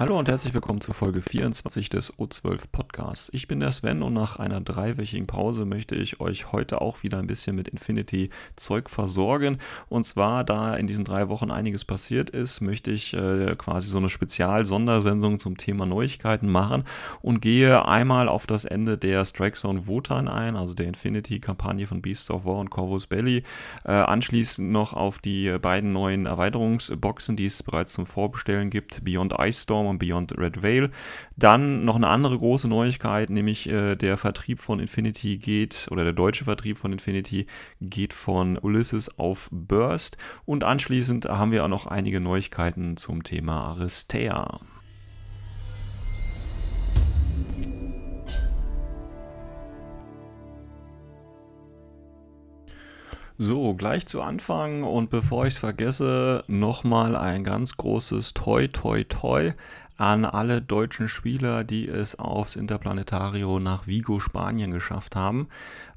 Hallo und herzlich willkommen zu Folge 24 des O12 Podcasts. Ich bin der Sven und nach einer dreiwöchigen Pause möchte ich euch heute auch wieder ein bisschen mit Infinity Zeug versorgen. Und zwar, da in diesen drei Wochen einiges passiert ist, möchte ich äh, quasi so eine Spezial-Sondersendung zum Thema Neuigkeiten machen und gehe einmal auf das Ende der Strike Zone Wotan ein, also der Infinity-Kampagne von Beasts of War und Corvus Belly. Äh, anschließend noch auf die beiden neuen Erweiterungsboxen, die es bereits zum Vorbestellen gibt, Beyond Ice Storm und Beyond Red Veil. Dann noch eine andere große Neuigkeit, nämlich äh, der Vertrieb von Infinity geht, oder der deutsche Vertrieb von Infinity geht von Ulysses auf Burst. Und anschließend haben wir auch noch einige Neuigkeiten zum Thema Aristea. So, gleich zu Anfang und bevor ich es vergesse, nochmal ein ganz großes Toi Toi Toi an alle deutschen Spieler, die es aufs Interplanetario nach Vigo, Spanien geschafft haben.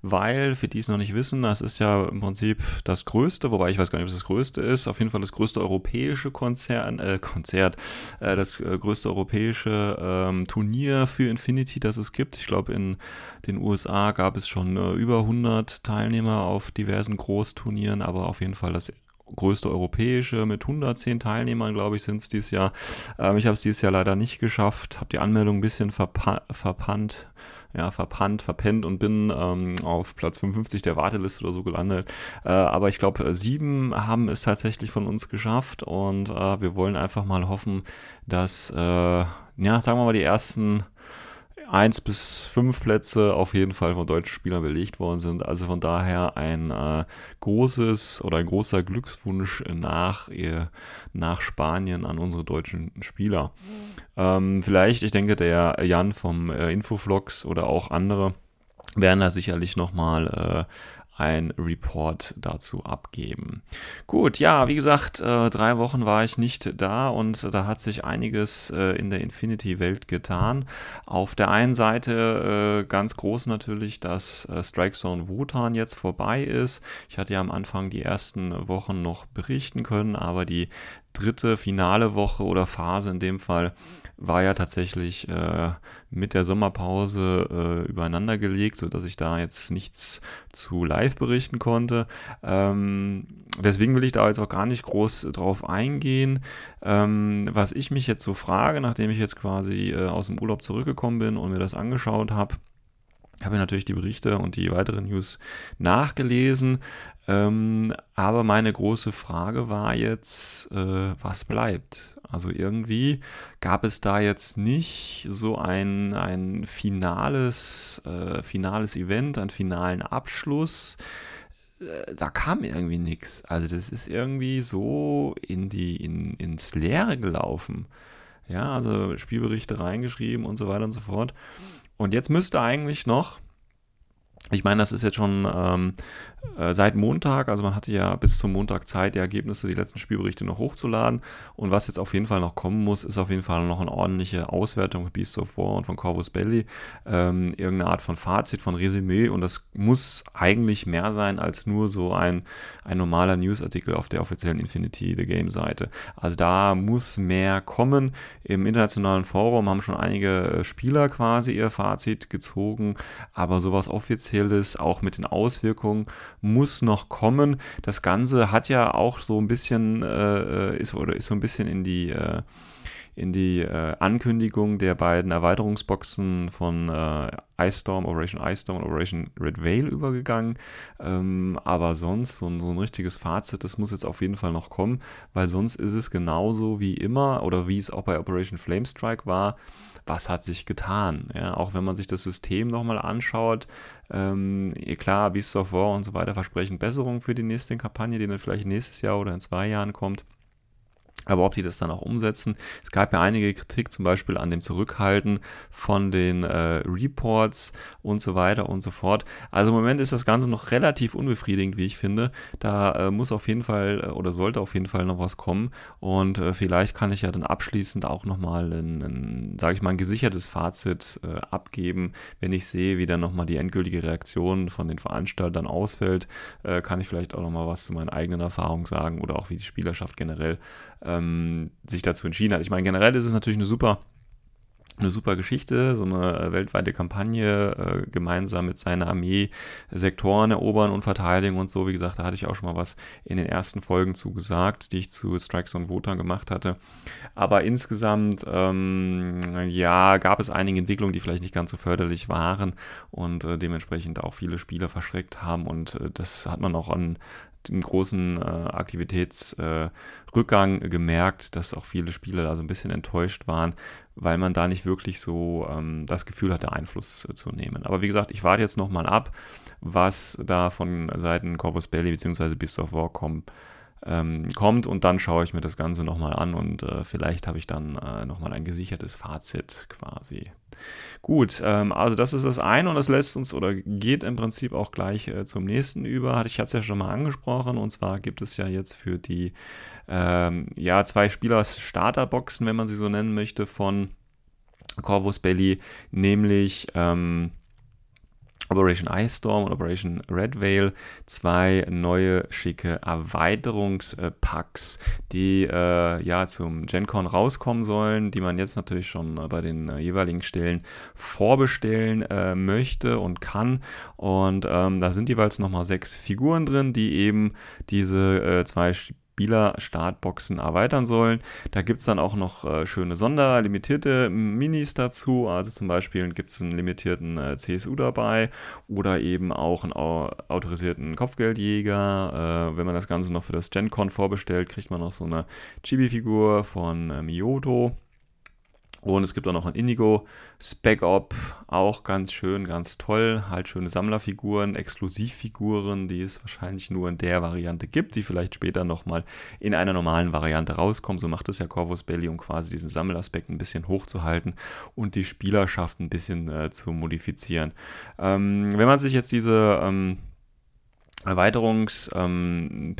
Weil, für die es noch nicht wissen, das ist ja im Prinzip das größte, wobei ich weiß gar nicht, ob es das größte ist, auf jeden Fall das größte europäische Konzern, äh, Konzert, äh, das äh, größte europäische ähm, Turnier für Infinity, das es gibt. Ich glaube, in den USA gab es schon äh, über 100 Teilnehmer auf diversen Großturnieren, aber auf jeden Fall das größte europäische mit 110 Teilnehmern, glaube ich, sind es dieses Jahr. Ähm, ich habe es dieses Jahr leider nicht geschafft, habe die Anmeldung ein bisschen verpa verpannt, ja, verpannt, verpennt und bin ähm, auf Platz 55 der Warteliste oder so gelandet. Äh, aber ich glaube, sieben haben es tatsächlich von uns geschafft und äh, wir wollen einfach mal hoffen, dass, äh, ja, sagen wir mal, die ersten 1 bis 5 Plätze auf jeden Fall von deutschen Spielern belegt worden sind. Also von daher ein äh, großes oder ein großer Glückswunsch nach, äh, nach Spanien an unsere deutschen Spieler. Mhm. Ähm, vielleicht, ich denke, der Jan vom äh, Infovlogs oder auch andere werden da sicherlich nochmal äh, ein Report dazu abgeben. Gut, ja, wie gesagt, äh, drei Wochen war ich nicht da und da hat sich einiges äh, in der Infinity-Welt getan. Auf der einen Seite äh, ganz groß natürlich, dass Strike Zone Wotan jetzt vorbei ist. Ich hatte ja am Anfang die ersten Wochen noch berichten können, aber die dritte finale Woche oder Phase in dem Fall war ja tatsächlich äh, mit der Sommerpause äh, übereinander gelegt, sodass ich da jetzt nichts zu live berichten konnte. Ähm, deswegen will ich da jetzt auch gar nicht groß drauf eingehen. Ähm, was ich mich jetzt so frage, nachdem ich jetzt quasi äh, aus dem Urlaub zurückgekommen bin und mir das angeschaut habe, habe ich natürlich die Berichte und die weiteren News nachgelesen. Ähm, aber meine große Frage war jetzt, äh, was bleibt? Also irgendwie gab es da jetzt nicht so ein, ein finales, äh, finales Event, einen finalen Abschluss. Äh, da kam irgendwie nichts. Also das ist irgendwie so in die, in, ins Leere gelaufen. Ja, also Spielberichte reingeschrieben und so weiter und so fort. Und jetzt müsste eigentlich noch ich meine, das ist jetzt schon ähm, äh, seit Montag, also man hatte ja bis zum Montag Zeit, die Ergebnisse, die letzten Spielberichte noch hochzuladen. Und was jetzt auf jeden Fall noch kommen muss, ist auf jeden Fall noch eine ordentliche Auswertung von Beast of War und von Corvus Belly. Ähm, irgendeine Art von Fazit, von Resümee. Und das muss eigentlich mehr sein als nur so ein, ein normaler Newsartikel auf der offiziellen Infinity The Game Seite. Also da muss mehr kommen. Im internationalen Forum haben schon einige äh, Spieler quasi ihr Fazit gezogen, aber sowas offizielles, auch mit den Auswirkungen, muss noch kommen. Das Ganze hat ja auch so ein bisschen, äh, ist, oder ist so ein bisschen in die, äh, in die äh, Ankündigung der beiden Erweiterungsboxen von äh, Ice Storm, Operation Ice Storm und Operation Red Veil übergegangen. Ähm, aber sonst, so ein, so ein richtiges Fazit, das muss jetzt auf jeden Fall noch kommen, weil sonst ist es genauso wie immer oder wie es auch bei Operation Flamestrike war was hat sich getan. Ja, auch wenn man sich das System nochmal anschaut, ähm, klar, Beasts of War und so weiter versprechen Besserungen für die nächste Kampagne, die dann vielleicht nächstes Jahr oder in zwei Jahren kommt. Aber ob die das dann auch umsetzen, es gab ja einige Kritik zum Beispiel an dem Zurückhalten von den äh, Reports und so weiter und so fort. Also im Moment ist das Ganze noch relativ unbefriedigend, wie ich finde. Da äh, muss auf jeden Fall äh, oder sollte auf jeden Fall noch was kommen und äh, vielleicht kann ich ja dann abschließend auch nochmal ein, ein sage ich mal, ein gesichertes Fazit äh, abgeben. Wenn ich sehe, wie dann nochmal die endgültige Reaktion von den Veranstaltern ausfällt, äh, kann ich vielleicht auch nochmal was zu meinen eigenen Erfahrungen sagen oder auch wie die Spielerschaft generell ähm, sich dazu entschieden hat. Ich meine, generell ist es natürlich eine super eine super Geschichte, so eine äh, weltweite Kampagne, äh, gemeinsam mit seiner Armee Sektoren erobern und verteidigen und so. Wie gesagt, da hatte ich auch schon mal was in den ersten Folgen zu gesagt, die ich zu Strikes on Wotan gemacht hatte. Aber insgesamt, ähm, ja, gab es einige Entwicklungen, die vielleicht nicht ganz so förderlich waren und äh, dementsprechend auch viele Spieler verschreckt haben und äh, das hat man auch an den großen äh, Aktivitätsrückgang äh, gemerkt, dass auch viele Spieler da so ein bisschen enttäuscht waren, weil man da nicht wirklich so ähm, das Gefühl hatte, Einfluss äh, zu nehmen. Aber wie gesagt, ich warte jetzt nochmal ab, was da von Seiten Corvus Belly bzw. Beast of War kommt ähm, kommt und dann schaue ich mir das Ganze nochmal an und äh, vielleicht habe ich dann äh, nochmal ein gesichertes Fazit quasi. Gut, ähm, also das ist das eine und das lässt uns oder geht im Prinzip auch gleich äh, zum nächsten über. Ich hatte es ja schon mal angesprochen und zwar gibt es ja jetzt für die ähm, ja, zwei Spieler Starterboxen, wenn man sie so nennen möchte, von Corvus Belly, nämlich ähm, Operation Ice Storm und Operation Red Veil zwei neue schicke Erweiterungspacks, die äh, ja zum GenCon rauskommen sollen, die man jetzt natürlich schon äh, bei den äh, jeweiligen Stellen vorbestellen äh, möchte und kann. Und ähm, da sind jeweils nochmal sechs Figuren drin, die eben diese äh, zwei Spieler-Startboxen erweitern sollen. Da gibt es dann auch noch äh, schöne Sonderlimitierte Minis dazu. Also zum Beispiel gibt es einen limitierten äh, CSU dabei oder eben auch einen autorisierten Kopfgeldjäger. Äh, wenn man das Ganze noch für das GenCon vorbestellt, kriegt man noch so eine Chibi-Figur von äh, Miyoto. Und es gibt auch noch ein Indigo Spec Op, auch ganz schön, ganz toll. Halt schöne Sammlerfiguren, Exklusivfiguren, die es wahrscheinlich nur in der Variante gibt, die vielleicht später nochmal in einer normalen Variante rauskommen. So macht es ja Corvus Belli, um quasi diesen Sammelaspekt ein bisschen hochzuhalten und die Spielerschaft ein bisschen äh, zu modifizieren. Ähm, wenn man sich jetzt diese ähm, Erweiterungspacks ähm,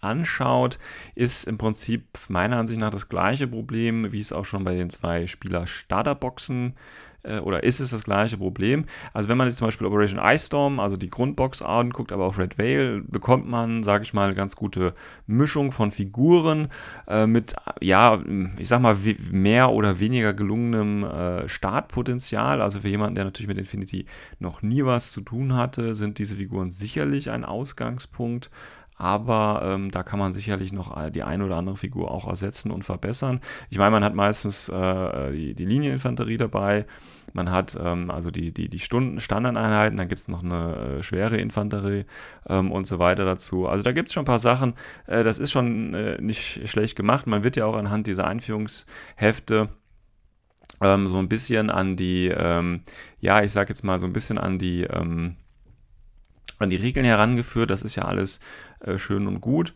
anschaut, ist im Prinzip meiner Ansicht nach das gleiche Problem, wie es auch schon bei den zwei Spieler-Starterboxen äh, oder ist es das gleiche Problem. Also wenn man jetzt zum Beispiel Operation Ice Storm, also die Grundbox anguckt, aber auch Red Veil, bekommt man, sage ich mal, eine ganz gute Mischung von Figuren äh, mit, ja, ich sag mal, mehr oder weniger gelungenem äh, Startpotenzial. Also für jemanden, der natürlich mit Infinity noch nie was zu tun hatte, sind diese Figuren sicherlich ein Ausgangspunkt aber ähm, da kann man sicherlich noch die eine oder andere Figur auch ersetzen und verbessern. Ich meine, man hat meistens äh, die, die Linieninfanterie dabei, man hat ähm, also die, die, die Stunden Standardeinheiten, dann gibt es noch eine äh, schwere Infanterie ähm, und so weiter dazu. Also da gibt es schon ein paar Sachen, äh, das ist schon äh, nicht schlecht gemacht. Man wird ja auch anhand dieser Einführungshefte ähm, so ein bisschen an die, ähm, ja, ich sag jetzt mal so ein bisschen an die, ähm, an die Regeln herangeführt. Das ist ja alles äh, schön und gut.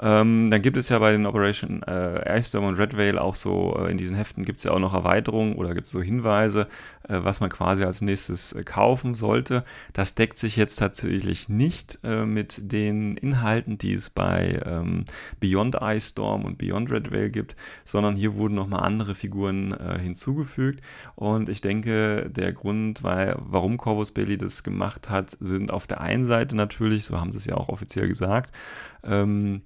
Ähm, dann gibt es ja bei den Operation äh, Storm und Red Veil auch so, äh, in diesen Heften gibt es ja auch noch Erweiterungen oder gibt es so Hinweise, äh, was man quasi als nächstes äh, kaufen sollte. Das deckt sich jetzt tatsächlich nicht äh, mit den Inhalten, die es bei ähm, Beyond Ice Storm und Beyond Red Veil gibt, sondern hier wurden nochmal andere Figuren äh, hinzugefügt. Und ich denke, der Grund, weil, warum Corvus Belli das gemacht hat, sind auf der einen Seite natürlich, so haben sie es ja auch offiziell gesagt, ähm,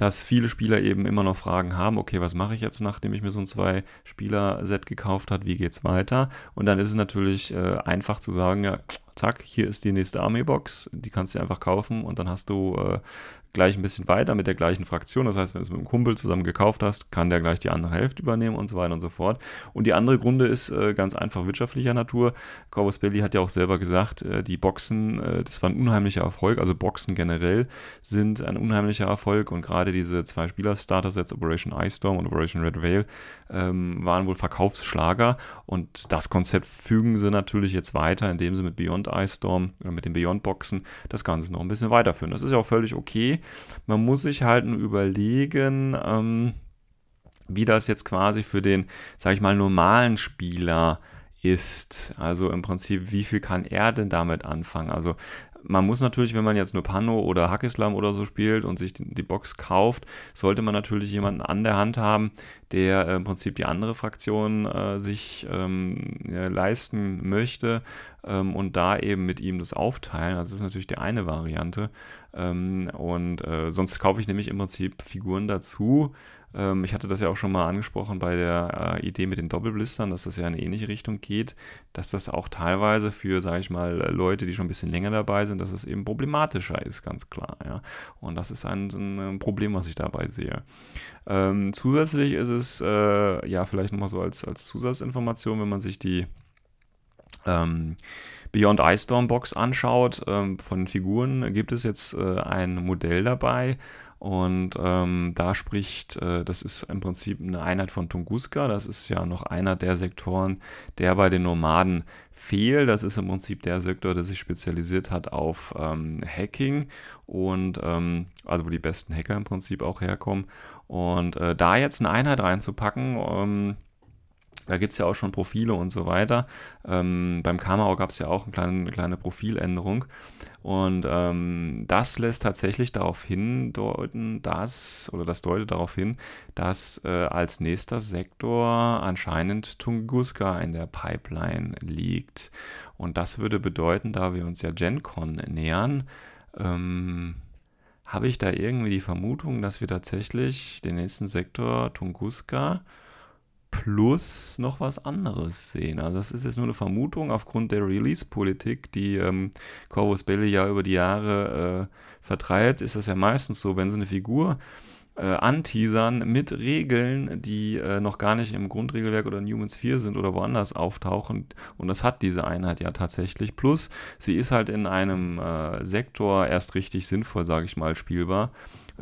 dass viele Spieler eben immer noch Fragen haben, okay, was mache ich jetzt, nachdem ich mir so ein Zwei-Spieler-Set gekauft habe, wie geht's weiter? Und dann ist es natürlich äh, einfach zu sagen, ja, zack, hier ist die nächste Army-Box, die kannst du einfach kaufen und dann hast du äh, gleich ein bisschen weiter mit der gleichen Fraktion. Das heißt, wenn du es mit einem Kumpel zusammen gekauft hast, kann der gleich die andere Hälfte übernehmen und so weiter und so fort. Und die andere Grunde ist äh, ganz einfach wirtschaftlicher Natur. Corvus Belli hat ja auch selber gesagt, äh, die Boxen, äh, das war ein unheimlicher Erfolg. Also Boxen generell sind ein unheimlicher Erfolg und gerade diese zwei Spieler-Starter-Sets, Operation Ice Storm und Operation Red Veil, ähm, waren wohl Verkaufsschlager. Und das Konzept fügen sie natürlich jetzt weiter, indem sie mit Beyond Ice Storm oder mit den Beyond-Boxen das Ganze noch ein bisschen weiterführen. Das ist ja auch völlig okay man muss sich halt nur überlegen, ähm, wie das jetzt quasi für den, sag ich mal, normalen Spieler ist. Also im Prinzip, wie viel kann er denn damit anfangen? Also man muss natürlich, wenn man jetzt nur Pano oder Hackislam oder so spielt und sich die, Box kauft, sollte man natürlich jemanden an der Hand haben, der äh, im Prinzip die andere Fraktion äh, sich ähm, ja, leisten möchte ähm, und da eben mit ihm das aufteilen. Das ist natürlich die eine Variante. Ähm, und äh, sonst kaufe ich nämlich im Prinzip Figuren dazu, Ähm, ich hatte das ja auch schon mal angesprochen bei der äh, Idee mit den Doppelblistern, dass das ja in eine ähnliche Richtung geht, dass das auch teilweise für, sage ich mal, Leute, die schon ein bisschen länger dabei sind, dass es eben problematischer ist, ganz klar. Ja. Und das ist ein, ein Problem, was ich dabei sehe. Ähm, zusätzlich ist es, äh, ja, vielleicht nochmal so als, als Zusatzinformation, wenn man sich die ähm, Beyond Ice Storm Box anschaut, ähm, von Figuren gibt es jetzt äh, ein Modell dabei und ähm, da spricht, äh, das ist im Prinzip eine Einheit von Tunguska. Das ist ja noch einer der Sektoren, der bei den Nomaden fehlt. Das ist im Prinzip der Sektor, der sich spezialisiert hat auf ähm, Hacking und ähm, also wo die besten Hacker im Prinzip auch herkommen. Und äh, da jetzt eine Einheit reinzupacken, ähm, da gibt es ja auch schon Profile und so weiter. Ähm, beim Kamau gab es ja auch eine kleine, eine kleine Profiländerung. Und ähm, das lässt tatsächlich darauf hindeuten, dass, oder das deutet darauf hin, dass äh, als nächster Sektor anscheinend Tunguska in der Pipeline liegt. Und das würde bedeuten, da wir uns ja GenCon nähern, ähm, habe ich da irgendwie die Vermutung, dass wir tatsächlich den nächsten Sektor Tunguska plus noch was anderes sehen. Also das ist jetzt nur eine Vermutung aufgrund der Release-Politik, die ähm, Corvus Belli ja über die Jahre äh, vertreibt, ist das ja meistens so, wenn sie eine Figur äh, anteasern mit Regeln, die äh, noch gar nicht im Grundregelwerk oder in Humans 4 sind oder woanders auftauchen. Und das hat diese Einheit ja tatsächlich. Plus, sie ist halt in einem äh, Sektor erst richtig sinnvoll, sage ich mal, spielbar,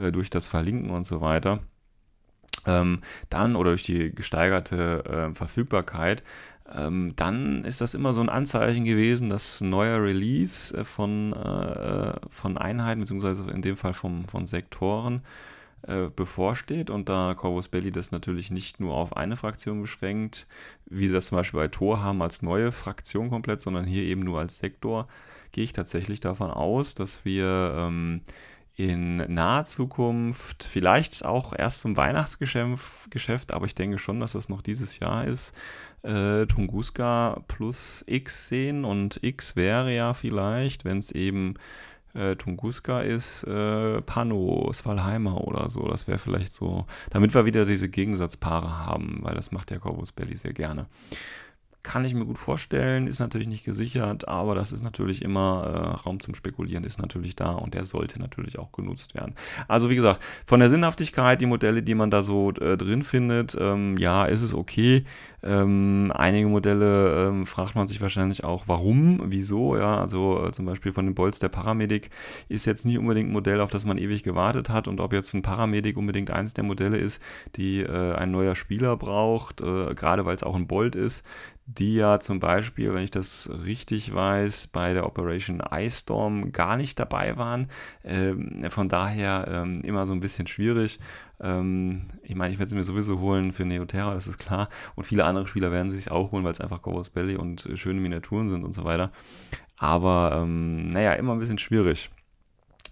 äh, durch das Verlinken und so weiter ähm, dann oder durch die gesteigerte äh, Verfügbarkeit, ähm, dann ist das immer so ein Anzeichen gewesen, dass neuer Release äh, von, äh, von Einheiten, beziehungsweise in dem Fall vom, von Sektoren, äh, bevorsteht. Und da Corvus Belli das natürlich nicht nur auf eine Fraktion beschränkt, wie sie das zum Beispiel bei Tor haben als neue Fraktion komplett, sondern hier eben nur als Sektor, gehe ich tatsächlich davon aus, dass wir ähm, in naher Zukunft, vielleicht auch erst zum Weihnachtsgeschäft, Geschäft, aber ich denke schon, dass das noch dieses Jahr ist, äh, Tunguska plus X sehen und X wäre ja vielleicht, wenn es eben äh, Tunguska ist, äh, Pano, Svalheimer oder so. Das wäre vielleicht so, damit wir wieder diese Gegensatzpaare haben, weil das macht der Corvus Belly sehr gerne. Kann ich mir gut vorstellen, ist natürlich nicht gesichert, aber das ist natürlich immer, äh, Raum zum Spekulieren ist natürlich da und der sollte natürlich auch genutzt werden. Also wie gesagt, von der Sinnhaftigkeit, die Modelle, die man da so äh, drin findet, ähm, ja, ist es okay. Ähm, einige Modelle ähm, fragt man sich wahrscheinlich auch, warum, wieso, ja, also äh, zum Beispiel von den Bolts der Paramedic ist jetzt nicht unbedingt ein Modell, auf das man ewig gewartet hat und ob jetzt ein Paramedic unbedingt eins der Modelle ist, die äh, ein neuer Spieler braucht, äh, gerade weil es auch ein Bolt ist, die ja zum Beispiel, wenn ich das richtig weiß, bei der Operation Ice Storm gar nicht dabei waren. Ähm, von daher ähm, immer so ein bisschen schwierig. Ähm, ich meine, ich werde sie mir sowieso holen für Neoterra, das ist klar. Und viele andere Spieler werden sie sich auch holen, weil es einfach Corvus Belly und äh, schöne Miniaturen sind und so weiter. Aber ähm, naja, immer ein bisschen schwierig.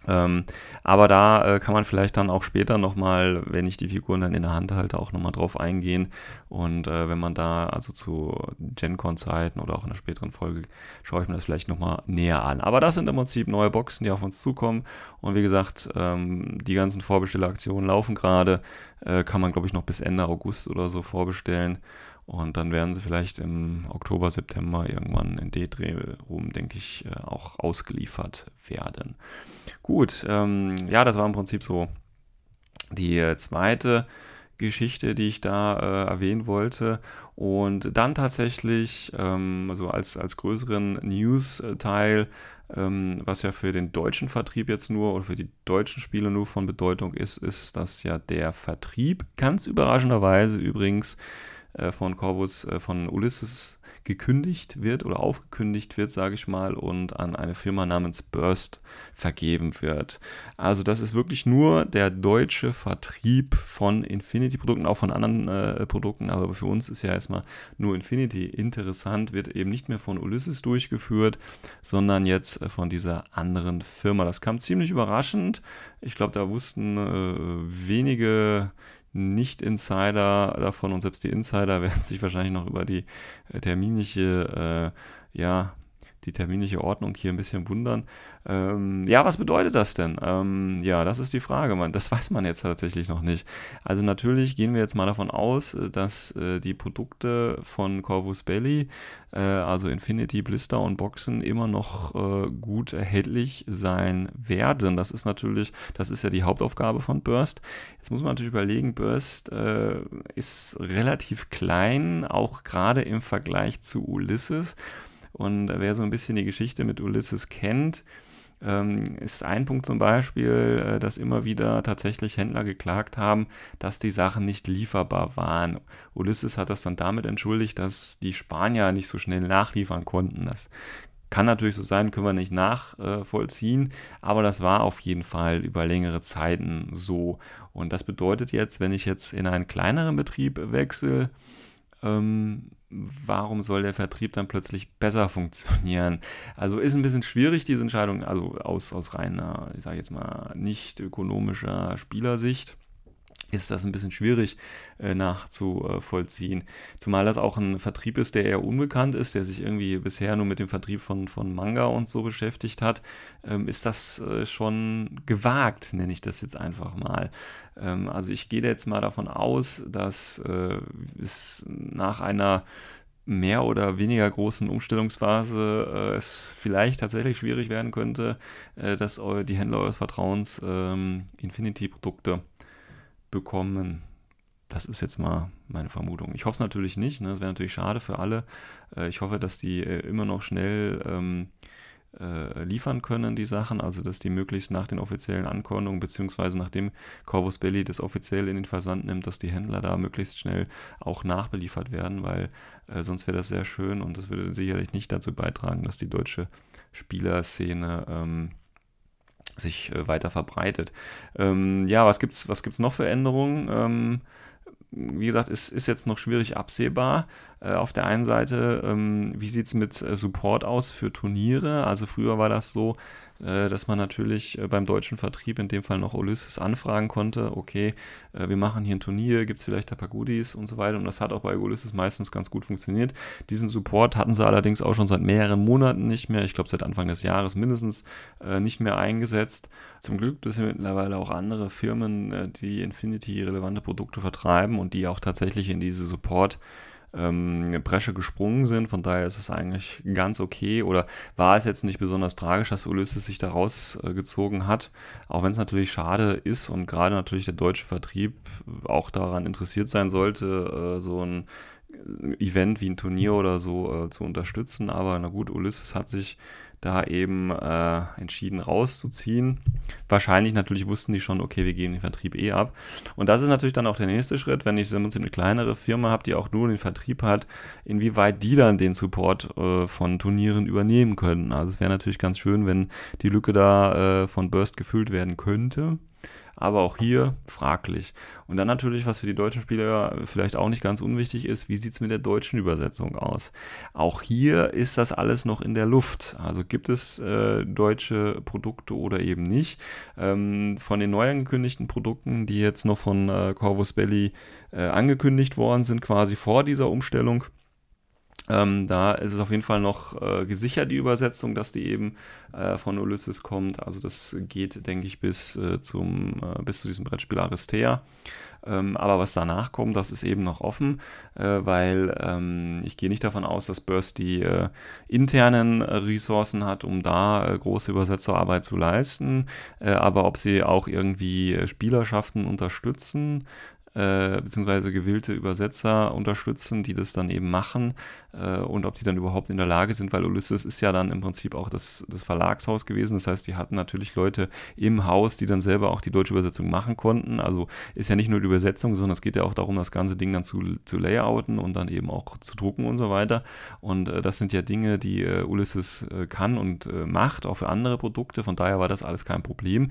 Ähm, aber da äh, kann man vielleicht dann auch später nochmal, wenn ich die Figuren dann in der Hand halte, auch nochmal drauf eingehen. Und äh, wenn man da, also zu GenCon-Zeiten oder auch in einer späteren Folge, schaue ich mir das vielleicht nochmal näher an. Aber das sind im Prinzip neue Boxen, die auf uns zukommen. Und wie gesagt, ähm, die ganzen Vorbestelleraktionen laufen gerade. Äh, kann man, glaube ich, noch bis Ende August oder so vorbestellen. Und dann werden sie vielleicht im Oktober, September irgendwann in D-Dreh rum, denke ich, äh, auch ausgeliefert werden. Gut, ähm, ja, das war im Prinzip so die äh, zweite Geschichte, die ich da äh, erwähnen wollte. Und dann tatsächlich, ähm, also als, als größeren News-Teil, ähm, was ja für den deutschen Vertrieb jetzt nur oder für die deutschen Spiele nur von Bedeutung ist, ist, dass ja der Vertrieb ganz überraschenderweise übrigens von Corvus, äh, von Ulysses gekündigt wird oder aufgekündigt wird, sage ich mal, und an eine Firma namens Burst vergeben wird. Also das ist wirklich nur der deutsche Vertrieb von Infinity-Produkten, auch von anderen äh, Produkten, aber für uns ist ja erstmal nur Infinity interessant, wird eben nicht mehr von Ulysses durchgeführt, sondern jetzt äh, von dieser anderen Firma. Das kam ziemlich überraschend. Ich glaube, da wussten äh, wenige nicht-Insider davon und selbst die Insider werden sich wahrscheinlich noch über die äh, terminliche, äh, ja, die terminliche Ordnung hier ein bisschen wundern. Ähm, ja, was bedeutet das denn? Ähm, ja, das ist die Frage. Man, das weiß man jetzt tatsächlich noch nicht. Also natürlich gehen wir jetzt mal davon aus, äh, dass äh, die Produkte von Corvus Belly, äh, also Infinity, Blister und Boxen, immer noch äh, gut erhältlich sein werden. Das ist natürlich, das ist ja die Hauptaufgabe von Burst. Jetzt muss man natürlich überlegen, Burst äh, ist relativ klein, auch gerade im Vergleich zu Ulysses. Und wer so ein bisschen die Geschichte mit Ulysses kennt, ähm, ist ein Punkt zum Beispiel, äh, dass immer wieder tatsächlich Händler geklagt haben, dass die Sachen nicht lieferbar waren. Ulysses hat das dann damit entschuldigt, dass die Spanier nicht so schnell nachliefern konnten. Das kann natürlich so sein, können wir nicht nachvollziehen, aber das war auf jeden Fall über längere Zeiten so. Und das bedeutet jetzt, wenn ich jetzt in einen kleineren Betrieb wechsle, ähm, warum soll der Vertrieb dann plötzlich besser funktionieren? Also ist ein bisschen schwierig, diese Entscheidung, also aus, aus reiner, ich sage jetzt mal, nicht ökonomischer Spielersicht ist das ein bisschen schwierig äh, nachzuvollziehen. Zumal das auch ein Vertrieb ist, der eher unbekannt ist, der sich irgendwie bisher nur mit dem Vertrieb von, von Manga und so beschäftigt hat, ähm, ist das äh, schon gewagt, nenne ich das jetzt einfach mal. Ähm, also ich gehe jetzt mal davon aus, dass äh, es nach einer mehr oder weniger großen Umstellungsphase äh, es vielleicht tatsächlich schwierig werden könnte, äh, dass die Händler eures Vertrauens ähm, Infinity-Produkte bekommen. Das ist jetzt mal meine Vermutung. Ich hoffe es natürlich nicht. Ne? Das wäre natürlich schade für alle. Äh, ich hoffe, dass die äh, immer noch schnell ähm, äh, liefern können, die Sachen. Also, dass die möglichst nach den offiziellen Ankündigungen, beziehungsweise nachdem Corvus Belli das offiziell in den Versand nimmt, dass die Händler da möglichst schnell auch nachbeliefert werden, weil äh, sonst wäre das sehr schön und das würde sicherlich nicht dazu beitragen, dass die deutsche Spielerszene. Ähm, sich äh, weiter verbreitet. Ähm, ja, was gibt's, was gibt's noch für Änderungen? Ähm, wie gesagt, es ist jetzt noch schwierig absehbar. Äh, auf der einen Seite, ähm, wie sieht es mit äh, Support aus für Turniere? Also früher war das so, dass man natürlich äh, beim deutschen Vertrieb, in dem Fall noch Ulysses, anfragen konnte, okay, äh, wir machen hier ein Turnier, gibt es vielleicht ein paar Goodies und so weiter. Und das hat auch bei Ulysses meistens ganz gut funktioniert. Diesen Support hatten sie allerdings auch schon seit mehreren Monaten nicht mehr, ich glaube seit Anfang des Jahres mindestens, nicht mehr eingesetzt. Zum Glück es mittlerweile auch andere Firmen, die Infinity-relevante Produkte vertreiben und die auch tatsächlich in diese Support- ähm, Bresche gesprungen sind. Von daher ist es eigentlich ganz okay oder war es jetzt nicht besonders tragisch, dass Ulysses sich da rausgezogen äh, hat. Auch wenn es natürlich schade ist und gerade natürlich der deutsche Vertrieb auch daran interessiert sein sollte, äh, so ein Event wie ein Turnier oder so äh, zu unterstützen. Aber na gut, Ulysses hat sich da eben äh, entschieden rauszuziehen. Wahrscheinlich natürlich wussten die schon, okay, wir geben den Vertrieb eh ab. Und das ist natürlich dann auch der nächste Schritt, wenn ich im eine kleinere Firma habe, die auch nur den Vertrieb hat, inwieweit die dann den Support äh, von Turnieren übernehmen können. Also es wäre natürlich ganz schön, wenn die Lücke da äh, von Burst gefüllt werden könnte aber auch hier fraglich. Und dann natürlich, was für die deutschen Spieler vielleicht auch nicht ganz unwichtig ist, wie sieht es mit der deutschen Übersetzung aus? Auch hier ist das alles noch in der Luft. Also gibt es äh, deutsche Produkte oder eben nicht. Ähm, von den neu angekündigten Produkten, die jetzt noch von äh, Corvus Belli äh, angekündigt worden sind, quasi vor dieser Umstellung, ähm, da ist es auf jeden Fall noch äh, gesichert, die Übersetzung, dass die eben äh, von Ulysses kommt. Also das geht, denke ich, bis, äh, zum, äh, bis zu diesem Brettspiel Aristea. Ähm, aber was danach kommt, das ist eben noch offen, äh, weil ähm, ich gehe nicht davon aus, dass Burst die äh, internen Ressourcen hat, um da große Übersetzerarbeit zu leisten. aber ob sie auch irgendwie Spielerschaften unterstützen, äh, beziehungsweise gewillte Übersetzer unterstützen, die das dann eben machen äh, und ob die dann überhaupt in der Lage sind, weil Ulysses ist ja dann im Prinzip auch das, das Verlagshaus gewesen. Das heißt, die hatten natürlich Leute im Haus, die dann selber auch die deutsche Übersetzung machen konnten. Also ist ja nicht nur die Übersetzung, sondern es geht ja auch darum, das ganze Ding dann zu, zu layouten und dann eben auch zu drucken und so weiter. Und äh, das sind ja Dinge, die äh, Ulysses äh, kann und äh, macht, auch für andere Produkte. Von daher war das alles kein Problem,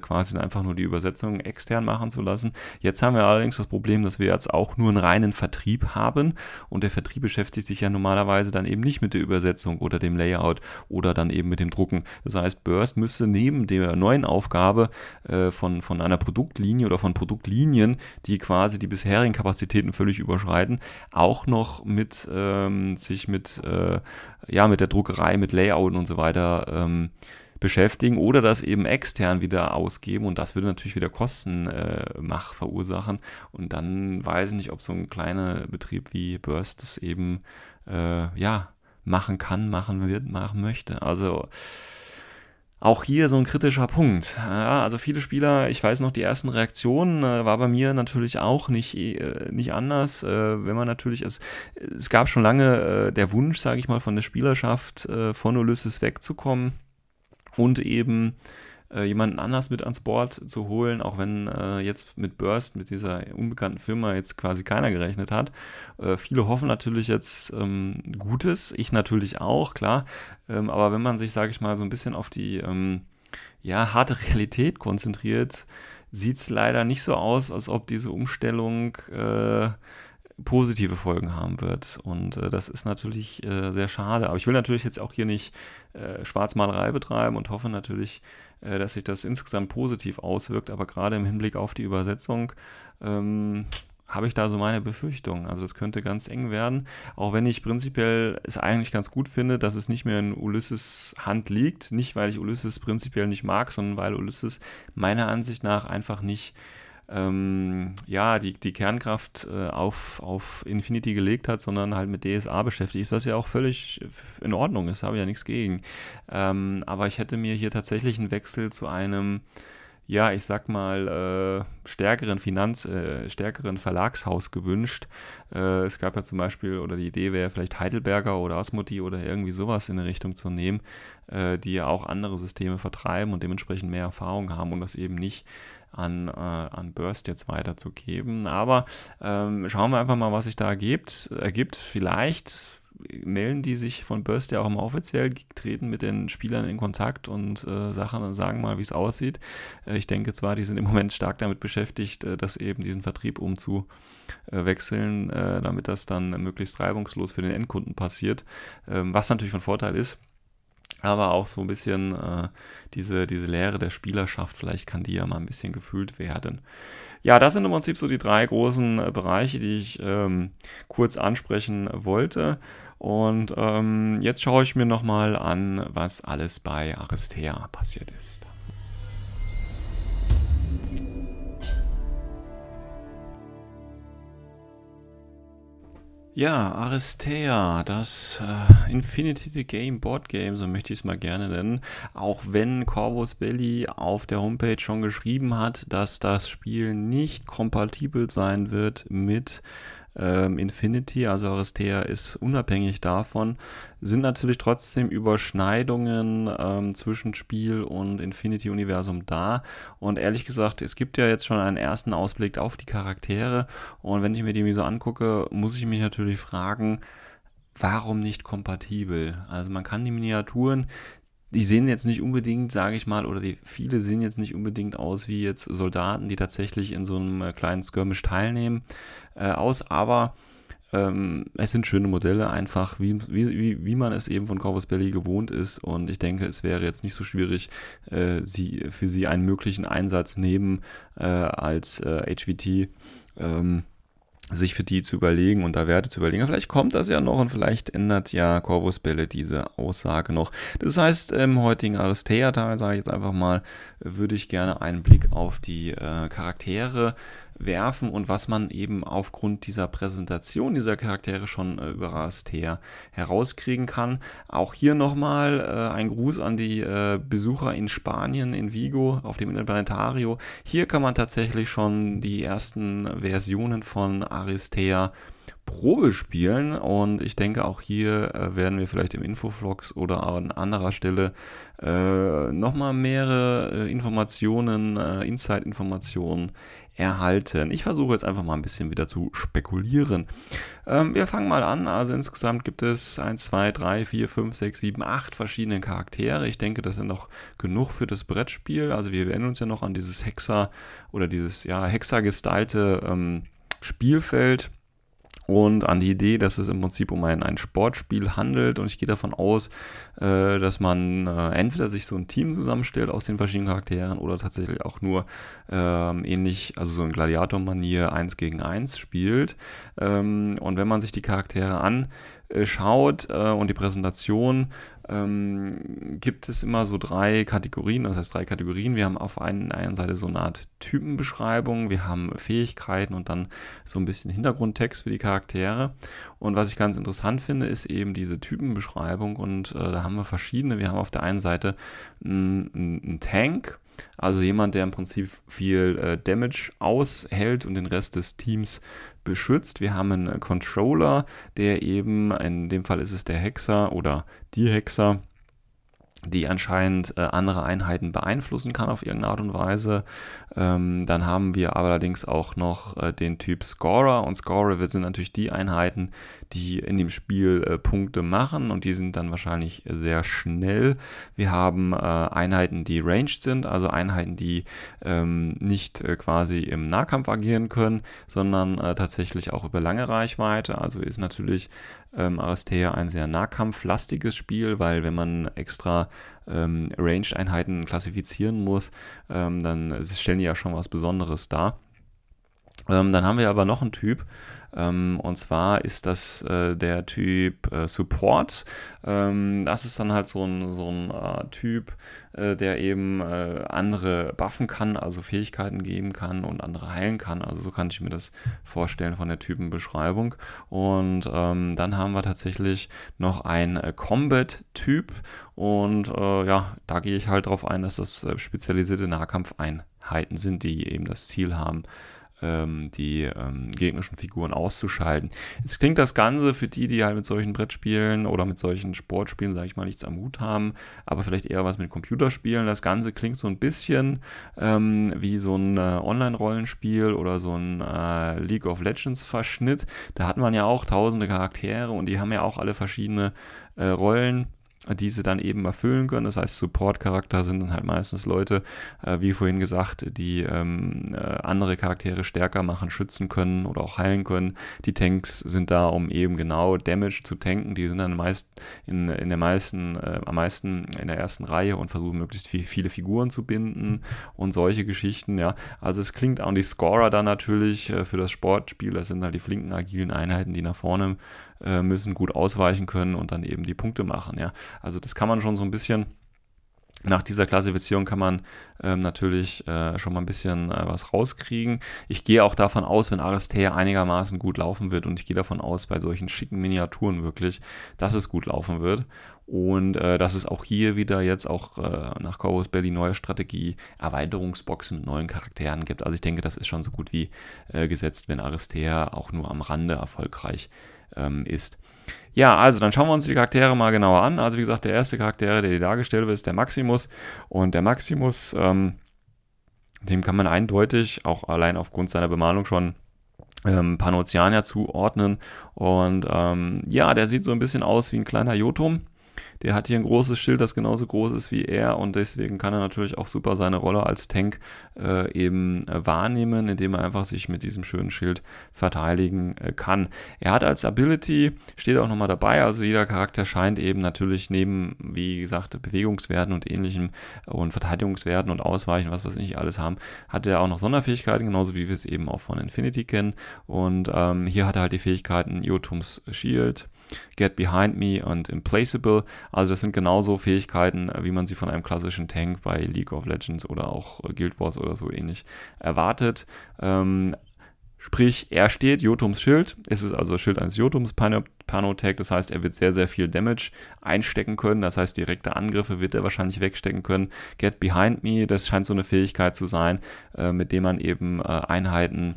quasi einfach nur die Übersetzung extern machen zu lassen. Jetzt haben wir allerdings das Problem, dass wir jetzt auch nur einen reinen Vertrieb haben und der Vertrieb beschäftigt sich ja normalerweise dann eben nicht mit der Übersetzung oder dem Layout oder dann eben mit dem Drucken. Das heißt, Burst müsste neben der neuen Aufgabe äh, von, von einer Produktlinie oder von Produktlinien, die quasi die bisherigen Kapazitäten völlig überschreiten, auch noch mit ähm, sich mit, äh, ja, mit der Druckerei, mit Layout und so weiter ähm, beschäftigen oder das eben extern wieder ausgeben und das würde natürlich wieder Kosten äh, verursachen und dann weiß ich nicht, ob so ein kleiner Betrieb wie Burst das eben äh, ja machen kann, machen wird, machen möchte. Also auch hier so ein kritischer Punkt. Ja, also viele Spieler, ich weiß noch, die ersten Reaktionen äh, war bei mir natürlich auch nicht, äh, nicht anders. Äh, wenn man natürlich, es, es gab schon lange äh, der Wunsch, sage ich mal, von der Spielerschaft äh, von Ulysses wegzukommen und eben äh, jemanden anders mit ans Board zu holen, auch wenn äh, jetzt mit Burst, mit dieser unbekannten Firma jetzt quasi keiner gerechnet hat. Äh, viele hoffen natürlich jetzt ähm, Gutes, ich natürlich auch, klar. Ähm, aber wenn man sich, sage ich mal, so ein bisschen auf die ähm, ja, harte Realität konzentriert, sieht es leider nicht so aus, als ob diese Umstellung äh, positive Folgen haben wird. Und äh, das ist natürlich äh, sehr schade. Aber ich will natürlich jetzt auch hier nicht äh, Schwarzmalerei betreiben und hoffe natürlich, äh, dass sich das insgesamt positiv auswirkt. Aber gerade im Hinblick auf die Übersetzung ähm, habe ich da so meine Befürchtungen. Also es könnte ganz eng werden, auch wenn ich prinzipiell es eigentlich ganz gut finde, dass es nicht mehr in Ulysses Hand liegt. Nicht, weil ich Ulysses prinzipiell nicht mag, sondern weil Ulysses meiner Ansicht nach einfach nicht ähm, ja, die, die Kernkraft äh, auf, auf Infinity gelegt hat, sondern halt mit DSA beschäftigt ist, was ja auch völlig in Ordnung ist, habe ich ja nichts gegen. Ähm, aber ich hätte mir hier tatsächlich einen Wechsel zu einem ja, ich sag mal, äh, stärkeren Finanz, äh, stärkeren Verlagshaus gewünscht. Äh, es gab ja zum Beispiel, oder die Idee wäre vielleicht Heidelberger oder Asmodi oder irgendwie sowas in eine Richtung zu nehmen, äh, die ja auch andere Systeme vertreiben und dementsprechend mehr Erfahrung haben und das eben nicht an, äh, an Burst jetzt weiterzugeben. Aber ähm, schauen wir einfach mal, was sich da ergibt. ergibt. Vielleicht melden die sich von Burst ja auch immer offiziell, treten mit den Spielern in Kontakt und äh, Sachen, sagen mal, wie es aussieht. Äh, ich denke zwar, die sind im Moment stark damit beschäftigt, äh, das eben diesen Vertrieb umzuwechseln, äh, damit das dann möglichst reibungslos für den Endkunden passiert, ähm, was natürlich von Vorteil ist aber auch so ein bisschen äh, diese, diese Lehre der Spielerschaft, vielleicht kann die ja mal ein bisschen gefühlt werden. Ja, das sind im Prinzip so die drei großen äh, Bereiche, die ich ähm, kurz ansprechen wollte. Und ähm, jetzt schaue ich mir nochmal an, was alles bei Aristea passiert ist. Ja, Aristea, das äh, Infinity the Game Board Game, so möchte ich es mal gerne nennen. Auch wenn Corvus Belly auf der Homepage schon geschrieben hat, dass das Spiel nicht kompatibel sein wird mit ähm, Infinity, also Aristea ist unabhängig davon, sind natürlich trotzdem Überschneidungen ähm, zwischen Spiel und Infinity-Universum da. Und ehrlich gesagt, es gibt ja jetzt schon einen ersten Ausblick auf die Charaktere. Und wenn ich mir die so angucke, muss ich mich natürlich fragen, warum nicht kompatibel? Also man kann die Miniaturen, die sehen jetzt nicht unbedingt, sage ich mal, oder die viele sehen jetzt nicht unbedingt aus wie jetzt Soldaten, die tatsächlich in so einem äh, kleinen Skirmish teilnehmen, äh, aus, aber ähm, es sind schöne Modelle, einfach wie, wie, wie man es eben von Corvus Belly gewohnt ist. Und ich denke, es wäre jetzt nicht so schwierig, äh, sie, für sie einen möglichen Einsatz neben äh, als HVT. Ähm, sich für die zu überlegen und da Werte zu überlegen. Vielleicht kommt das ja noch und vielleicht ändert ja Corvus Belle diese Aussage noch. Das heißt, im heutigen Aristea-Teil, sage ich jetzt einfach mal, würde ich gerne einen Blick auf die äh, Charaktere werfen und was man eben aufgrund dieser Präsentation dieser Charaktere schon äh, über Aristea herauskriegen kann. Auch hier nochmal äh, ein Gruß an die äh, Besucher in Spanien, in Vigo, auf dem Interplanetario. Hier kann man tatsächlich schon die ersten Versionen von Aristea Probe spielen und ich denke auch hier äh, werden wir vielleicht im Infovlogs oder an anderer Stelle äh, nochmal mehrere äh, Informationen, äh, Insight-Informationen erhalten. Ich versuche jetzt einfach mal ein bisschen wieder zu spekulieren. Ähm, wir fangen mal an. Also insgesamt gibt es 1, 2, 3, 4, 5, 6, 7, 8 verschiedene Charaktere. Ich denke, das sind noch genug für das Brettspiel. Also wir erinnern uns ja noch an dieses Hexa oder dieses ja, Hexa-gestylte ähm, Spielfeld. Und an die Idee, dass es im Prinzip um ein, ein Sportspiel handelt. Und ich gehe davon aus, äh, dass man äh, entweder sich so ein Team zusammenstellt aus den verschiedenen Charakteren oder tatsächlich auch nur ähm, ähnlich, also so in Gladiator-Manier 1 gegen 1 spielt. Ähm, und wenn man sich die Charaktere anschaut äh, und die Präsentation, ähm, gibt es immer so drei Kategorien, das heißt drei Kategorien. Wir haben auf einen, einer Seite so eine Art Typenbeschreibung, wir haben Fähigkeiten und dann so ein bisschen Hintergrundtext für die Charaktere. Und was ich ganz interessant finde, ist eben diese Typenbeschreibung und äh, da haben wir verschiedene. Wir haben auf der einen Seite einen Tank, also jemand, der im Prinzip viel äh, Damage aushält und den Rest des Teams beschützt. Wir haben einen Controller, der eben, in dem Fall ist es der Hexer oder die Hexer, die anscheinend äh, andere Einheiten beeinflussen kann auf irgendeine Art und Weise. Ähm, dann haben wir allerdings auch noch äh, den Typ Scorer und Scorer sind natürlich die Einheiten, die in dem Spiel äh, Punkte machen und die sind dann wahrscheinlich sehr schnell. Wir haben Einheiten, die ranged sind, also Einheiten, die ähm, nicht quasi im Nahkampf agieren können, sondern tatsächlich auch über lange Reichweite. Also ist natürlich ähm, Aristea ein sehr nahkampflastiges Spiel, weil wenn man extra ähm, Ranged-Einheiten klassifizieren muss, ähm, dann stellen die ja schon was Besonderes dar. Ähm, dann haben wir aber noch einen Typ, ähm, und zwar ist das äh, der Typ äh, Support. Ähm, das ist dann halt so ein, so ein äh, Typ, äh, der eben äh, andere buffen kann, also Fähigkeiten geben kann und andere heilen kann. Also so kann ich mir das vorstellen von der Typenbeschreibung. Und ähm, dann haben wir tatsächlich noch einen äh, Combat-Typ. Und ja, da gehe ich halt darauf ein, dass das spezialisierte Nahkampfeinheiten sind, die eben das Ziel haben, ähm, die ähm, gegnerischen Figuren auszuschalten. Jetzt klingt das Ganze für die, die halt mit solchen Brettspielen oder mit solchen Sportspielen, sage ich mal, nichts am Hut haben, aber vielleicht eher was mit Computerspielen. Das Ganze klingt so ein bisschen ähm, wie so ein äh, Online-Rollenspiel oder so ein äh, League of Legends-Verschnitt. Da hat man ja auch tausende Charaktere und die haben ja auch alle verschiedene äh, Rollen die sie dann eben erfüllen können. Das heißt, Support-Charakter sind dann halt meistens Leute, äh, wie vorhin gesagt, die ähm, äh, andere Charaktere stärker machen, schützen können oder auch heilen können. Die Tanks sind da, um eben genau Damage zu tanken. Die sind dann meist in, in der meisten, äh, am meisten in der ersten Reihe und versuchen möglichst viel, viele Figuren zu binden und solche Geschichten. Ja, also es klingt auch die Scorer dann natürlich äh, für das Sportspiel. Das sind halt die flinken agilen Einheiten, die nach vorne äh, müssen, gut ausweichen können und dann eben die Punkte machen. Ja, also das kann man schon so ein bisschen nach dieser Klassifizierung kann man ähm, natürlich äh, schon mal ein bisschen äh, was rauskriegen. Ich gehe auch davon aus, wenn Aristea einigermaßen gut laufen wird und ich gehe davon aus, bei solchen schicken Miniaturen wirklich, dass es gut laufen wird und äh, dass es auch hier wieder jetzt auch äh, nach Corvus Belly neue Strategie Erweiterungsboxen mit neuen Charakteren gibt. Also ich denke, das ist schon so gut wie äh, gesetzt, wenn Aristea auch nur am Rande erfolgreich ähm, ist. Ja, also dann schauen wir uns die Charaktere mal genauer an. Also wie gesagt, der erste Charakter, der hier dargestellt wird, ist der Maximus. Und der Maximus, ähm, dem kann man eindeutig, auch allein aufgrund seiner Bemalung schon ähm, Panoceania zuordnen. Und ähm, ja, der sieht so ein bisschen aus wie ein kleiner Jotum. Der hat hier ein großes Schild, das genauso groß ist wie er und deswegen kann er natürlich auch super seine Rolle als Tank äh, eben äh, wahrnehmen, indem er einfach sich mit diesem schönen Schild verteidigen äh, kann. Er hat als Ability, steht auch nochmal dabei, also jeder Charakter scheint eben natürlich neben, wie gesagt, Bewegungswerten und ähnlichem und Verteidigungswerten und Ausweichen, was wir nicht alles haben, hat er auch noch Sonderfähigkeiten, genauso wie wir es eben auch von Infinity kennen. Und ähm, hier hat er halt die Fähigkeiten Jotums Shield, Get Behind Me und Implaceable. Also das sind genauso Fähigkeiten, wie man sie von einem klassischen Tank bei League of Legends oder auch Guild Wars oder so ähnlich erwartet. Ähm, Sprich, er steht, Jotums Schild. Es ist also Schild eines Jotums, Panotech. Das heißt, er wird sehr, sehr viel Damage einstecken können. Das heißt, direkte Angriffe wird er wahrscheinlich wegstecken können. Get Behind Me, das scheint so eine Fähigkeit zu sein, äh, mit dem man eben äh, Einheiten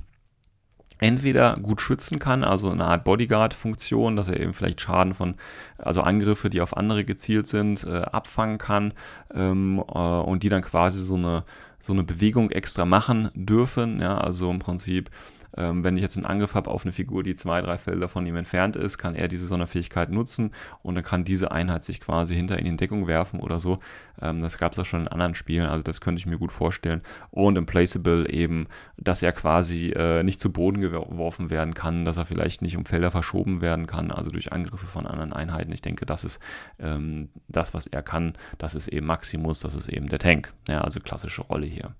entweder gut schützen kann, also eine Art Bodyguard-Funktion, dass er eben vielleicht Schaden von, also Angriffe, die auf andere gezielt sind, äh, abfangen kann ähm, äh, und die dann quasi so eine, so eine Bewegung extra machen dürfen. Ja, also im Prinzip Ähm, wenn ich jetzt einen Angriff habe auf eine Figur, die zwei, drei Felder von ihm entfernt ist, kann er diese Sonderfähigkeit nutzen und dann kann diese Einheit sich quasi hinter ihn in Deckung werfen oder so. Ähm, das gab es auch schon in anderen Spielen, also das könnte ich mir gut vorstellen. Und im Placeable eben, dass er quasi äh, nicht zu Boden geworfen werden kann, dass er vielleicht nicht um Felder verschoben werden kann, also durch Angriffe von anderen Einheiten. Ich denke, das ist ähm, das, was er kann. Das ist eben Maximus, das ist eben der Tank. Ja, also klassische Rolle hier.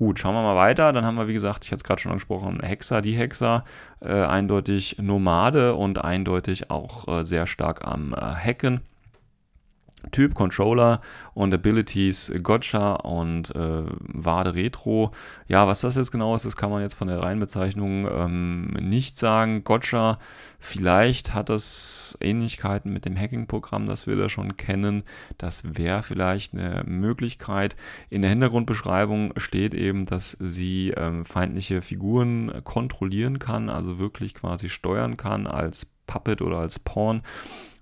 Gut, schauen wir mal weiter. Dann haben wir, wie gesagt, ich hatte es gerade schon angesprochen, Hexer, die Hexer, äh, eindeutig Nomade und eindeutig auch äh, sehr stark am äh, Hacken. Typ, Controller und Abilities Gotcha und äh, Wade Retro. Ja, was das jetzt genau ist, das kann man jetzt von der Reihenbezeichnung ähm, nicht sagen. Gotcha, vielleicht hat das Ähnlichkeiten mit dem Hacking-Programm, das wir da schon kennen. Das wäre vielleicht eine Möglichkeit. In der Hintergrundbeschreibung steht eben, dass sie ähm, feindliche Figuren kontrollieren kann, also wirklich quasi steuern kann als Puppet oder als Pawn.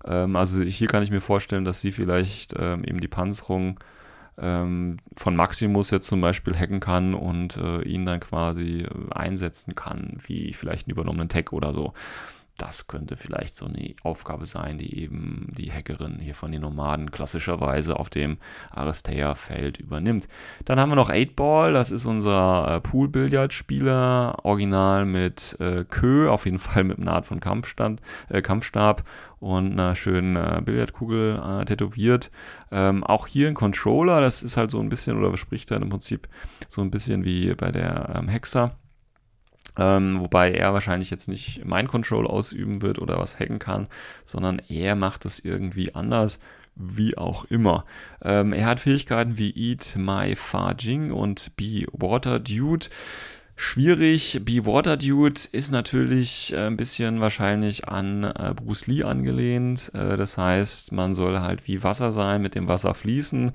Ähm, also hier kann ich mir vorstellen, dass sie vielleicht ähm, eben die Panzerung ähm, von Maximus jetzt zum Beispiel hacken kann und äh, ihn dann quasi äh, einsetzen kann, wie vielleicht einen übernommenen Tag oder so das könnte vielleicht so eine Aufgabe sein, die eben die Hackerin hier von den Nomaden klassischerweise auf dem Aristea-Feld übernimmt. Dann haben wir noch 8-Ball, das ist unser äh, Pool-Billardspieler, original mit äh, Kö, auf jeden Fall mit einer Art von Kampfstand, äh, Kampfstab und einer schönen äh, Billardkugel äh, tätowiert. Ähm, auch hier ein Controller, das ist halt so ein bisschen, oder spricht dann im Prinzip so ein bisschen wie bei der ähm, Hexer. Ähm, wobei er wahrscheinlich jetzt nicht Mind Control ausüben wird oder was hacken kann, sondern er macht es irgendwie anders wie auch immer. Ähm, er hat Fähigkeiten wie Eat My Fa Jing und Be Water Dude. Schwierig. Be Water Dude ist natürlich äh, ein bisschen wahrscheinlich an äh, Bruce Lee angelehnt. Äh, das heißt, man soll halt wie Wasser sein, mit dem Wasser fließen.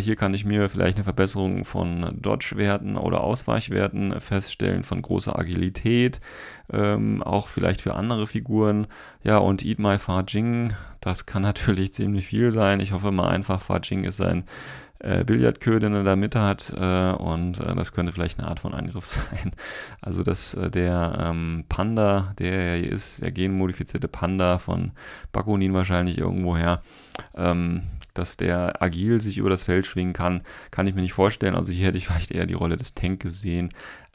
Hier kann ich mir vielleicht eine Verbesserung von Dodge-Werten oder Ausweichwerten feststellen, von großer Agilität, ähm, auch vielleicht für andere Figuren. Ja, und Eat My Fa Jing, das kann natürlich ziemlich viel sein. Ich hoffe mal einfach, Fa Jing ist ein äh, Billardköder in der Mitte hat äh, und äh, das könnte vielleicht eine Art von Angriff sein. Also dass äh, der ähm, Panda, der hier ist, der genmodifizierte Panda von Bakunin wahrscheinlich irgendwoher, ähm, dass der agil sich über das Feld schwingen kann, kann ich mir nicht vorstellen. Also hier hätte ich vielleicht eher die Rolle des Tank gesehen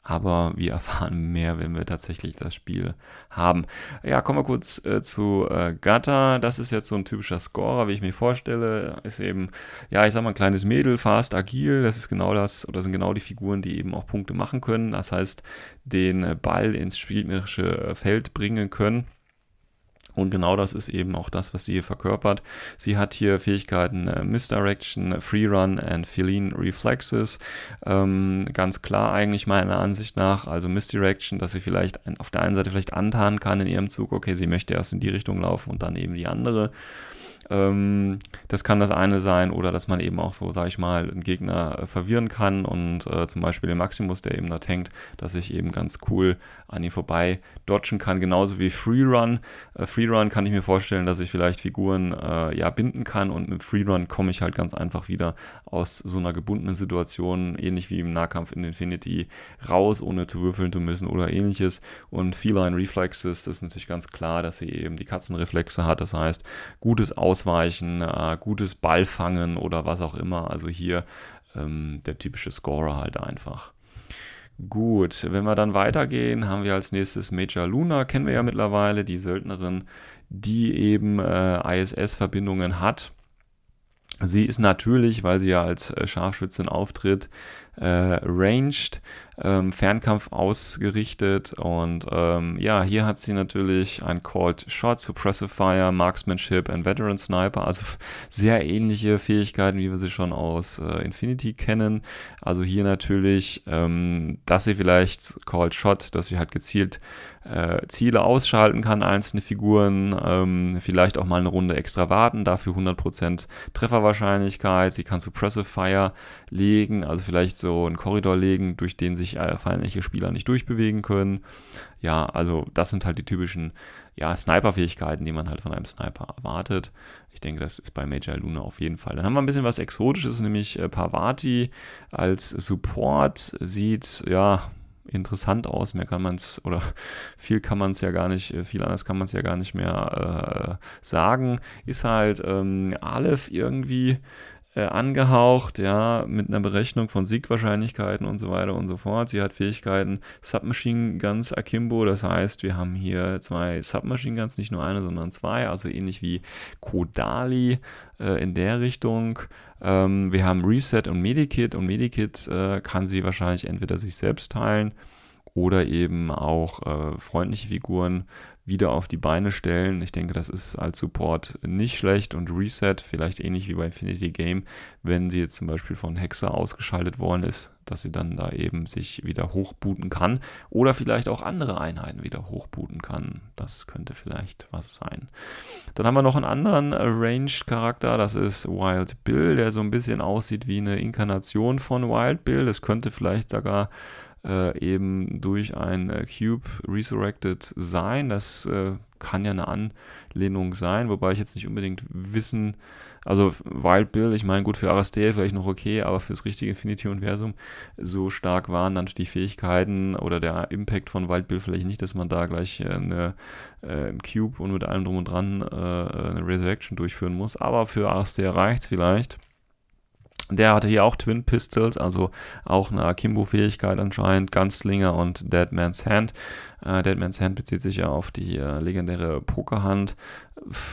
aber wir erfahren mehr, wenn wir tatsächlich das Spiel haben. Ja, kommen wir kurz äh, zu äh, Gata. Das ist jetzt so ein typischer Scorer, wie ich mir vorstelle. Ist eben, ja, ich sag mal, ein kleines Mädel, fast, agil. Das ist genau das, oder sind genau die Figuren, die eben auch Punkte machen können. Das heißt, den Ball ins spielerische Feld bringen können. Und genau das ist eben auch das, was sie hier verkörpert. Sie hat hier Fähigkeiten äh, Misdirection, Free Run and Feline Reflexes. Ähm, ganz klar eigentlich meiner Ansicht nach. Also Misdirection, dass sie vielleicht auf der einen Seite vielleicht antarnen kann in ihrem Zug, okay, sie möchte erst in die Richtung laufen und dann eben die andere. Ähm, das kann das eine sein oder dass man eben auch so, sag ich mal, einen Gegner äh, verwirren kann und äh, zum Beispiel den Maximus, der eben da tankt, dass ich eben ganz cool an ihm vorbei dodgen kann, genauso wie Freerun. Äh, Freerun kann ich mir vorstellen, dass ich vielleicht Figuren äh, ja binden kann und mit Freerun komme ich halt ganz einfach wieder aus so einer gebundenen Situation, ähnlich wie im Nahkampf in Infinity, raus, ohne zu würfeln zu müssen oder ähnliches. Und Feline Reflexes ist natürlich ganz klar, dass sie eben die Katzenreflexe hat, das heißt, gutes Aus Ausweichen, äh, gutes Ballfangen oder was auch immer. Also hier ähm, der typische Scorer halt einfach. Gut, wenn wir dann weitergehen, haben wir als nächstes Major Luna, kennen wir ja mittlerweile, die Söldnerin, die eben äh, ISS-Verbindungen hat. Sie ist natürlich, weil sie ja als äh, Scharfschützin auftritt, äh, ranged, ähm, Fernkampf ausgerichtet und ähm, ja, hier hat sie natürlich ein Called Shot, Suppressive Fire, Marksmanship und Veteran Sniper, also sehr ähnliche Fähigkeiten, wie wir sie schon aus äh, Infinity kennen. Also hier natürlich, ähm, dass sie vielleicht Called Shot, dass sie halt gezielt äh, Ziele ausschalten kann, einzelne Figuren, ähm, vielleicht auch mal eine Runde extra warten, dafür 100% Trefferwahrscheinlichkeit. Sie kann Suppressive Fire legen, also vielleicht so einen Korridor legen, durch den sich äh, feindliche Spieler nicht durchbewegen können. Ja, also das sind halt die typischen ja, Sniper-Fähigkeiten, die man halt von einem Sniper erwartet. Ich denke, das ist bei Major Luna auf jeden Fall. Dann haben wir ein bisschen was Exotisches, nämlich äh, Parvati als Support sieht, ja, interessant aus. Mehr kann man es, oder viel kann man es ja gar nicht, äh, viel anders kann man es ja gar nicht mehr äh, sagen. Ist halt ähm, Aleph irgendwie äh, angehaucht, ja, mit einer Berechnung von Siegwahrscheinlichkeiten und so weiter und so fort. Sie hat Fähigkeiten Submachine Guns Akimbo, das heißt, wir haben hier zwei Submachine Guns, nicht nur eine, sondern zwei, also ähnlich wie Kodali äh, in der Richtung. Ähm, wir haben Reset und Medikit und Medikit äh, kann sie wahrscheinlich entweder sich selbst teilen oder eben auch äh, freundliche Figuren wieder auf die Beine stellen. Ich denke, das ist als Support nicht schlecht und Reset, vielleicht ähnlich wie bei Infinity Game, wenn sie jetzt zum Beispiel von Hexer ausgeschaltet worden ist, dass sie dann da eben sich wieder hochbooten kann oder vielleicht auch andere Einheiten wieder hochbooten kann. Das könnte vielleicht was sein. Dann haben wir noch einen anderen Range-Charakter, das ist Wild Bill, der so ein bisschen aussieht wie eine Inkarnation von Wild Bill. Das könnte vielleicht sogar äh, eben durch ein äh, Cube resurrected sein. Das äh, kann ja eine Anlehnung sein, wobei ich jetzt nicht unbedingt wissen, also Wild Bill, ich meine, gut für Arastea vielleicht noch okay, aber fürs richtige Infinity-Universum so stark waren dann die Fähigkeiten oder der Impact von Wild Bill vielleicht nicht, dass man da gleich äh, eine, äh, ein Cube und mit allem drum und dran äh, eine Resurrection durchführen muss. Aber für Arastea reicht es vielleicht. Der hatte hier auch Twin Pistols, also auch eine Akimbo-Fähigkeit anscheinend, Gunslinger und Dead Man's Hand. Äh, Dead Man's Hand bezieht sich ja auf die äh, legendäre Pokerhand.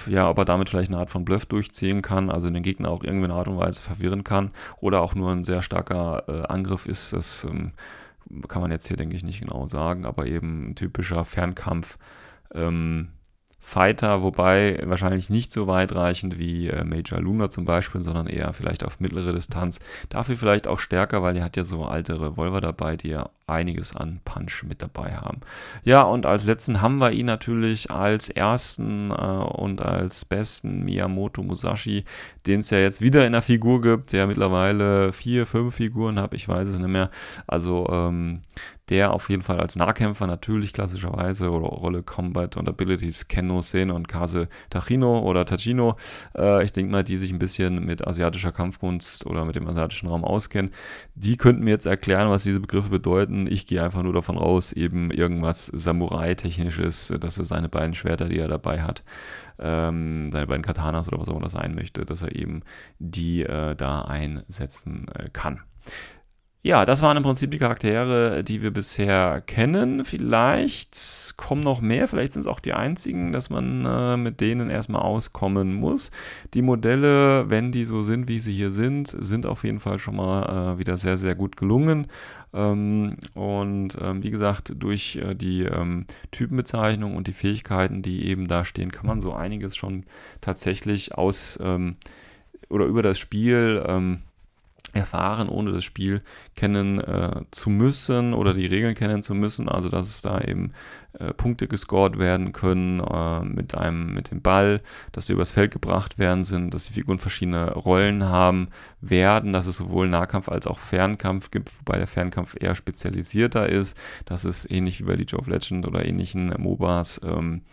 Ja, ob er damit vielleicht eine Art von Bluff durchziehen kann, also den Gegner auch irgendwie in Art und Weise verwirren kann oder auch nur ein sehr starker äh, Angriff ist, das ähm, kann man jetzt hier, denke ich, nicht genau sagen, aber eben ein typischer Fernkampf. Ähm, Fighter, wobei wahrscheinlich nicht so weitreichend wie äh, Major Luna zum Beispiel, sondern eher vielleicht auf mittlere Distanz. Dafür vielleicht auch stärker, weil er hat ja so alte Revolver dabei, die ja einiges an Punch mit dabei haben. Ja, und als letzten haben wir ihn natürlich als ersten äh, und als besten Miyamoto Musashi, den es ja jetzt wieder in der Figur gibt, der mittlerweile vier, fünf Figuren hat, ich weiß es nicht mehr. Also ähm, der auf jeden Fall als Nahkämpfer natürlich klassischerweise oder Rolle Combat und Abilities Kenno Sen und Kase Tachino oder Tachino. Äh, ich denke mal, die sich ein bisschen mit asiatischer Kampfkunst oder mit dem asiatischen Raum auskennen, die könnten mir jetzt erklären, was diese Begriffe bedeuten. Ich gehe einfach nur davon aus, eben irgendwas Samurai-technisches, dass er seine beiden Schwerter, die er dabei hat, ähm, seine beiden Katanas oder was auch immer das sein möchte, dass er eben die äh, da einsetzen äh, kann. Ja, das waren im Prinzip die Charaktere, die wir bisher kennen. Vielleicht kommen noch mehr, vielleicht sind es auch die einzigen, dass man äh, mit denen erstmal auskommen muss. Die Modelle, wenn die so sind, wie sie hier sind, sind auf jeden Fall schon mal äh, wieder sehr, sehr gut gelungen. Ähm, und ähm, wie gesagt, durch äh, die ähm, Typenbezeichnung und die Fähigkeiten, die eben da stehen, kann man so einiges schon tatsächlich aus ähm, oder über das Spiel ähm, erfahren, ohne das Spiel kennen äh, zu müssen oder die Regeln kennen zu müssen. Also dass es da eben äh, Punkte gescored werden können äh, mit einem mit dem Ball, dass sie übers Feld gebracht werden sind, dass die Figuren verschiedene Rollen haben werden, dass es sowohl Nahkampf als auch Fernkampf gibt, wobei der Fernkampf eher spezialisierter ist, dass es ähnlich wie bei League of Legends oder ähnlichen MOBAs ähm,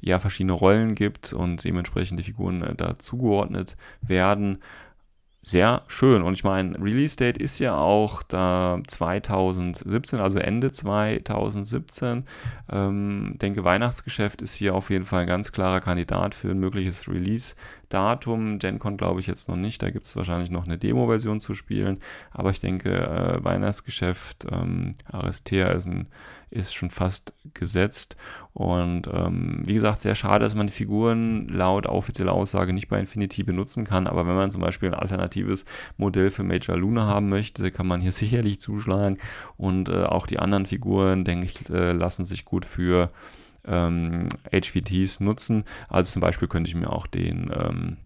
ja verschiedene Rollen gibt und dementsprechend die Figuren äh, da zugeordnet werden sehr schön. Und ich meine, Release Date ist ja auch da 2017, also Ende 2017. Ähm, denke, Weihnachtsgeschäft ist hier auf jeden Fall ein ganz klarer Kandidat für ein mögliches Release-Datum. GenCon glaube ich jetzt noch nicht. Da gibt es wahrscheinlich noch eine Demo-Version zu spielen. Aber ich denke, äh, Weihnachtsgeschäft, ähm, Aristea ist ein ist schon fast gesetzt. Und ähm, wie gesagt, sehr schade, dass man die Figuren laut offizieller Aussage nicht bei Infinity benutzen kann. Aber wenn man zum Beispiel ein alternatives Modell für Major Luna haben möchte, kann man hier sicherlich zuschlagen. Und äh, auch die anderen Figuren, denke ich, äh, lassen sich gut für ähm, HVTs nutzen. Also zum Beispiel könnte ich mir auch den ähm,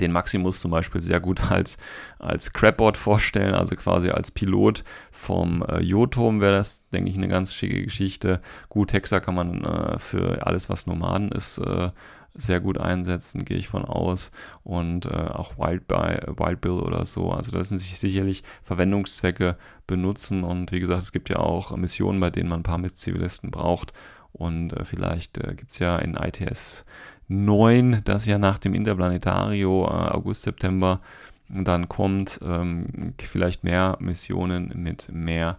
den Maximus zum Beispiel sehr gut als, als Crabboard vorstellen, also quasi als Pilot vom äh, Joturm wäre das, denke ich, eine ganz schicke Geschichte. Gut, Hexer kann man äh, für alles, was Nomaden ist, äh, sehr gut einsetzen, gehe ich von aus. Und äh, auch Wild, By, Wild Bill oder so. Also da sind sich sicherlich Verwendungszwecke benutzen. Und wie gesagt, es gibt ja auch Missionen, bei denen man ein paar Zivilisten braucht. Und äh, vielleicht äh, gibt es ja in ITS 9, das ja nach dem Interplanetario äh, August, September dann kommt, ähm, vielleicht mehr Missionen mit mehr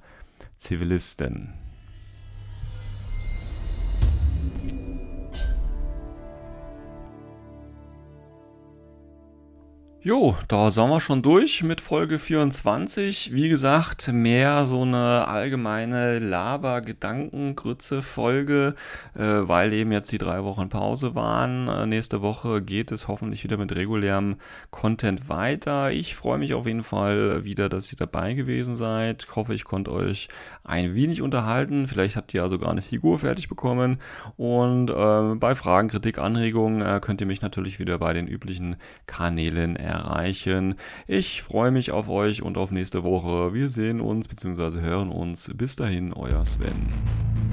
Zivilisten. Jo, da sind wir schon durch mit Folge 24. Wie gesagt, mehr so eine allgemeine Laber-Gedankengrütze-Folge, äh, weil eben jetzt die drei Wochen Pause waren. Äh, nächste Woche geht es hoffentlich wieder mit regulärem Content weiter. Ich freue mich auf jeden Fall wieder, dass ihr dabei gewesen seid. Ich hoffe, ich konnte euch ein wenig unterhalten. Vielleicht habt ihr ja sogar eine Figur fertig bekommen. Und äh, bei Fragen, Kritik, Anregungen äh, könnt ihr mich natürlich wieder bei den üblichen Kanälen erreichen erreichen. Ich freue mich auf euch und auf nächste Woche. Wir sehen uns bzw. hören uns. Bis dahin, euer Sven.